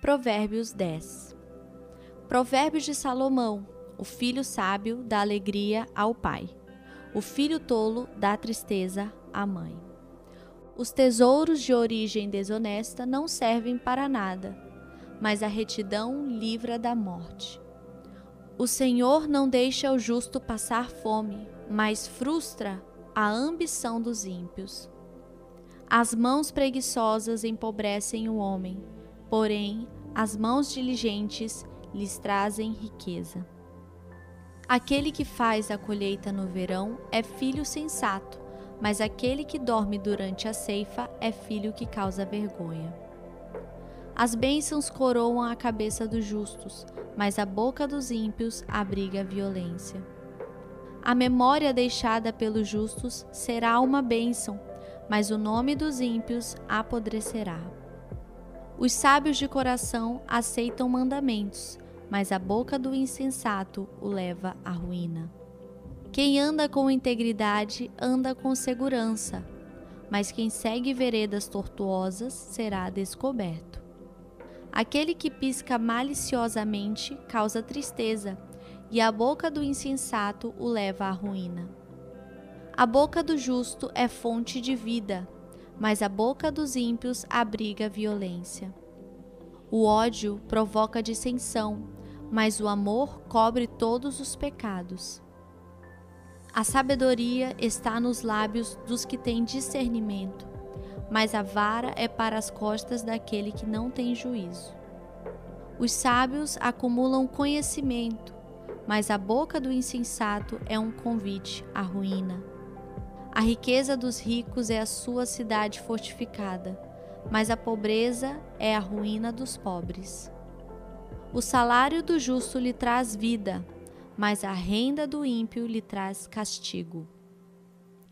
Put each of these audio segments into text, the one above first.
Provérbios 10 Provérbios de Salomão: O filho sábio dá alegria ao pai, o filho tolo dá tristeza à mãe. Os tesouros de origem desonesta não servem para nada, mas a retidão livra da morte. O Senhor não deixa o justo passar fome, mas frustra a ambição dos ímpios. As mãos preguiçosas empobrecem o homem, porém as mãos diligentes lhes trazem riqueza. Aquele que faz a colheita no verão é filho sensato, mas aquele que dorme durante a ceifa é filho que causa vergonha. As bênçãos coroam a cabeça dos justos, mas a boca dos ímpios abriga a violência. A memória deixada pelos justos será uma bênção, mas o nome dos ímpios apodrecerá. Os sábios de coração aceitam mandamentos, mas a boca do insensato o leva à ruína. Quem anda com integridade anda com segurança, mas quem segue veredas tortuosas será descoberto. Aquele que pisca maliciosamente causa tristeza, e a boca do insensato o leva à ruína. A boca do justo é fonte de vida, mas a boca dos ímpios abriga violência. O ódio provoca dissensão, mas o amor cobre todos os pecados. A sabedoria está nos lábios dos que têm discernimento, mas a vara é para as costas daquele que não tem juízo. Os sábios acumulam conhecimento, mas a boca do insensato é um convite à ruína. A riqueza dos ricos é a sua cidade fortificada, mas a pobreza é a ruína dos pobres. O salário do justo lhe traz vida, mas a renda do ímpio lhe traz castigo.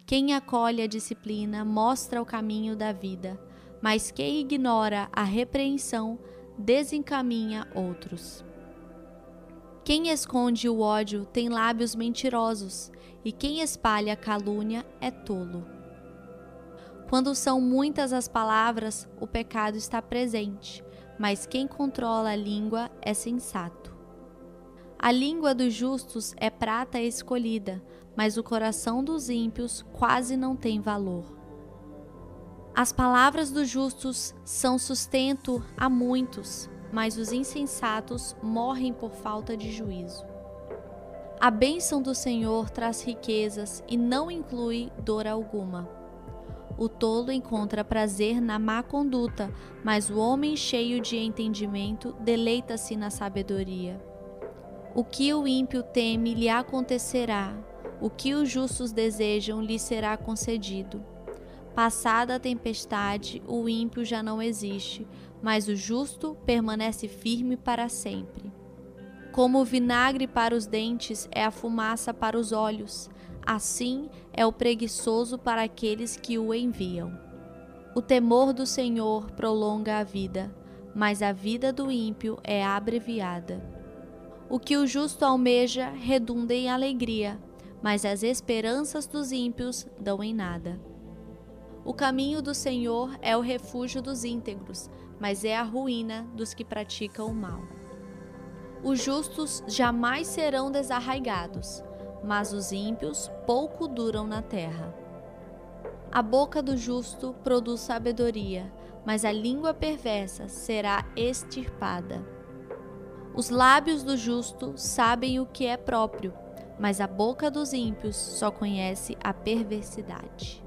Quem acolhe a disciplina mostra o caminho da vida, mas quem ignora a repreensão desencaminha outros. Quem esconde o ódio tem lábios mentirosos, e quem espalha calúnia é tolo. Quando são muitas as palavras, o pecado está presente, mas quem controla a língua é sensato. A língua dos justos é prata escolhida, mas o coração dos ímpios quase não tem valor. As palavras dos justos são sustento a muitos, mas os insensatos morrem por falta de juízo. A bênção do Senhor traz riquezas e não inclui dor alguma. O tolo encontra prazer na má conduta, mas o homem cheio de entendimento deleita-se na sabedoria. O que o ímpio teme lhe acontecerá, o que os justos desejam lhe será concedido. Passada a tempestade, o ímpio já não existe, mas o justo permanece firme para sempre. Como o vinagre para os dentes é a fumaça para os olhos, assim é o preguiçoso para aqueles que o enviam. O temor do Senhor prolonga a vida, mas a vida do ímpio é abreviada. O que o justo almeja redunda em alegria, mas as esperanças dos ímpios dão em nada. O caminho do Senhor é o refúgio dos íntegros, mas é a ruína dos que praticam o mal. Os justos jamais serão desarraigados, mas os ímpios pouco duram na terra. A boca do justo produz sabedoria, mas a língua perversa será extirpada. Os lábios do justo sabem o que é próprio, mas a boca dos ímpios só conhece a perversidade.